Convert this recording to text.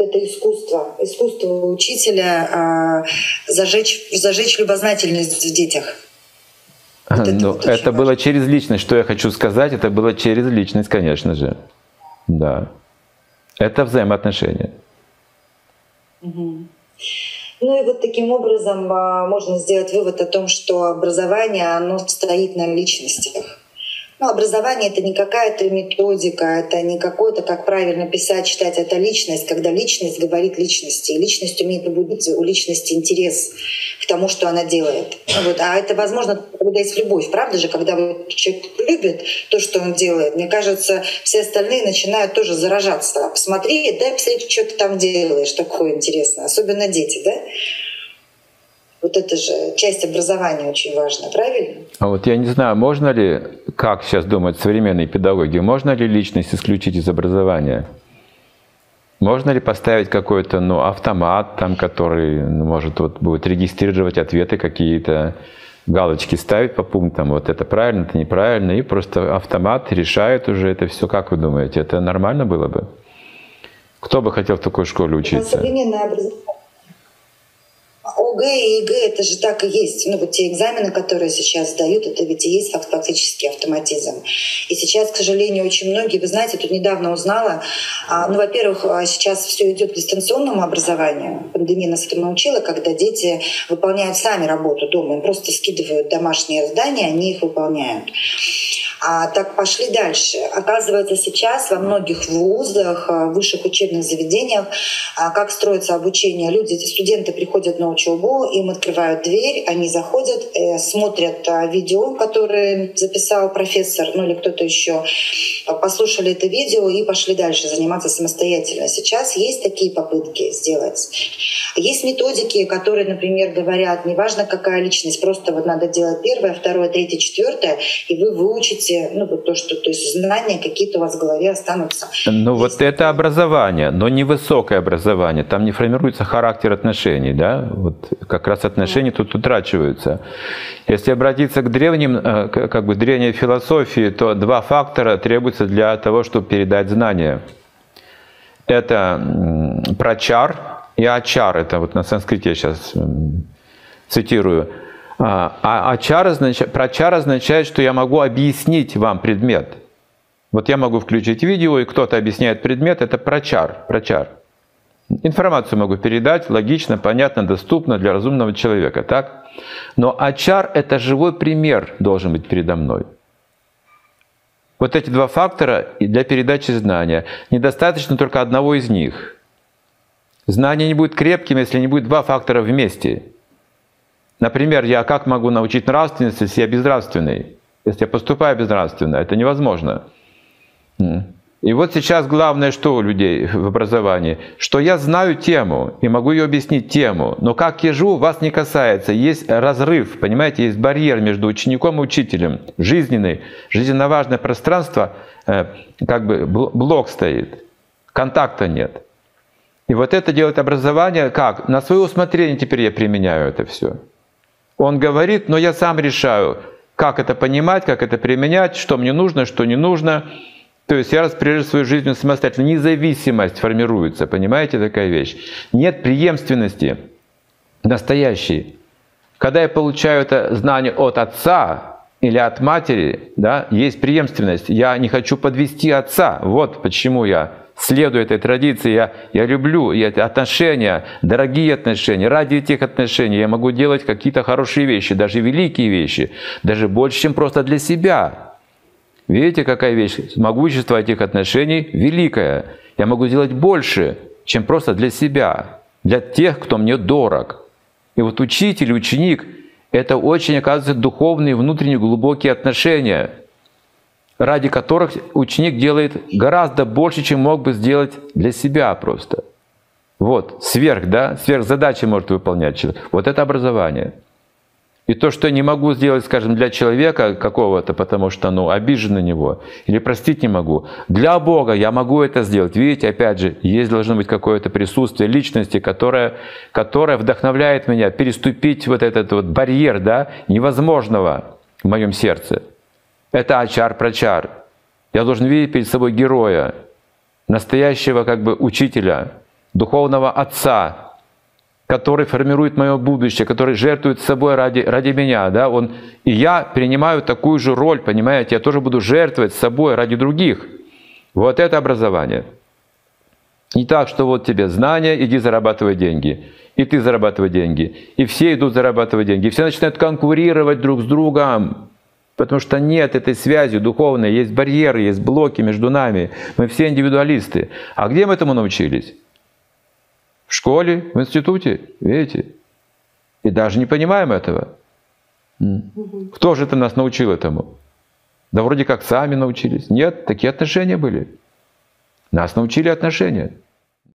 Это искусство, искусство учителя э, зажечь, зажечь любознательность в детях. Вот это, ну, вот это было через личность, что я хочу сказать, это было через личность, конечно же. Да. Это взаимоотношения. Угу. Ну и вот таким образом а, можно сделать вывод о том, что образование, оно стоит на личностях. Ну, образование — это не какая-то методика, это не какой-то, как правильно писать, читать, это личность, когда личность говорит личности. И личность умеет побудить у личности интерес к тому, что она делает. Вот. А это возможно, когда есть любовь. Правда же, когда человек любит то, что он делает, мне кажется, все остальные начинают тоже заражаться. Посмотри, дай посмотреть, что ты там делаешь такое интересное. Особенно дети, да? Вот это же часть образования очень важна, правильно? А вот я не знаю, можно ли, как сейчас думают современные педагоги, можно ли личность исключить из образования? Можно ли поставить какой-то ну, автомат, там, который ну, может вот, будет регистрировать ответы какие-то, галочки ставить по пунктам, вот это правильно, это неправильно, и просто автомат решает уже это все. Как вы думаете, это нормально было бы? Кто бы хотел в такой школе учиться? Современное образование ОГЭ и ЕГЭ это же так и есть. Ну вот те экзамены, которые сейчас сдают, это ведь и есть фактически автоматизм. И сейчас, к сожалению, очень многие, вы знаете, тут недавно узнала, а, ну, во-первых, а, сейчас все идет к дистанционному образованию. Пандемия нас этому научила, когда дети выполняют сами работу дома, им просто скидывают домашние задания, они их выполняют. А так пошли дальше. Оказывается, сейчас во многих вузах, а, высших учебных заведениях, а, как строится обучение, люди, студенты приходят на учебу, им открывают дверь, они заходят, э, смотрят а, видео, которое записал профессор, ну или кто-то еще, послушали это видео и пошли дальше заниматься самостоятельно. Сейчас есть такие попытки сделать. Есть методики, которые, например, говорят, неважно какая личность, просто вот надо делать первое, второе, третье, четвертое, и вы выучите, ну вот то, что, то есть знания какие-то у вас в голове останутся. Ну есть... вот это образование, но не высокое образование, там не формируется характер отношений, да, вот как раз отношения mm. тут утрачиваются. Если обратиться к древним, э, как бы древней философии, то два фактора требуются для того, чтобы передать знания. Это прочар, и ачар, это вот на санскрите я сейчас цитирую. А, а ачар означает, прачар означает, что я могу объяснить вам предмет. Вот я могу включить видео, и кто-то объясняет предмет, это прачар, прачар. Информацию могу передать логично, понятно, доступно для разумного человека, так? Но ачар – это живой пример должен быть передо мной. Вот эти два фактора для передачи знания. Недостаточно только одного из них – Знание не будет крепким, если не будет два фактора вместе. Например, я как могу научить нравственности, если я безнравственный? Если я поступаю безнравственно, это невозможно. И вот сейчас главное, что у людей в образовании, что я знаю тему и могу ее объяснить тему, но как живу, вас не касается. Есть разрыв, понимаете, есть барьер между учеником и учителем, жизненный, жизненно важное пространство, э, как бы блок стоит, контакта нет. И вот это делает образование как? На свое усмотрение теперь я применяю это все. Он говорит, но я сам решаю, как это понимать, как это применять, что мне нужно, что не нужно. То есть я распоряжаюсь свою жизнь самостоятельно. Независимость формируется, понимаете, такая вещь. Нет преемственности настоящей. Когда я получаю это знание от отца или от матери, да, есть преемственность. Я не хочу подвести отца. Вот почему я следую этой традиции, я, я люблю эти отношения, дорогие отношения. Ради этих отношений я могу делать какие-то хорошие вещи, даже великие вещи, даже больше, чем просто для себя. Видите, какая вещь? Могущество этих отношений великое. Я могу сделать больше, чем просто для себя, для тех, кто мне дорог. И вот учитель, ученик – это очень, оказывается, духовные, внутренние, глубокие отношения – ради которых ученик делает гораздо больше, чем мог бы сделать для себя просто. Вот, сверх, да, сверхзадачи может выполнять человек. Вот это образование. И то, что я не могу сделать, скажем, для человека какого-то, потому что, ну, обижен на него, или простить не могу, для Бога я могу это сделать. Видите, опять же, есть должно быть какое-то присутствие личности, которое, которое вдохновляет меня переступить вот этот вот барьер, да, невозможного в моем сердце. Это ачар-прачар. Я должен видеть перед собой героя, настоящего как бы учителя, духовного отца, который формирует мое будущее, который жертвует собой ради, ради меня, да, он, и я принимаю такую же роль, понимаете, я тоже буду жертвовать собой ради других. Вот это образование. Не так, что вот тебе знания, иди зарабатывай деньги. И ты зарабатывай деньги. И все идут зарабатывать деньги. И все начинают конкурировать друг с другом. Потому что нет этой связи духовной, есть барьеры, есть блоки между нами. Мы все индивидуалисты. А где мы этому научились? В школе, в институте, видите? И даже не понимаем этого. Кто же это нас научил этому? Да вроде как сами научились. Нет, такие отношения были. Нас научили отношения.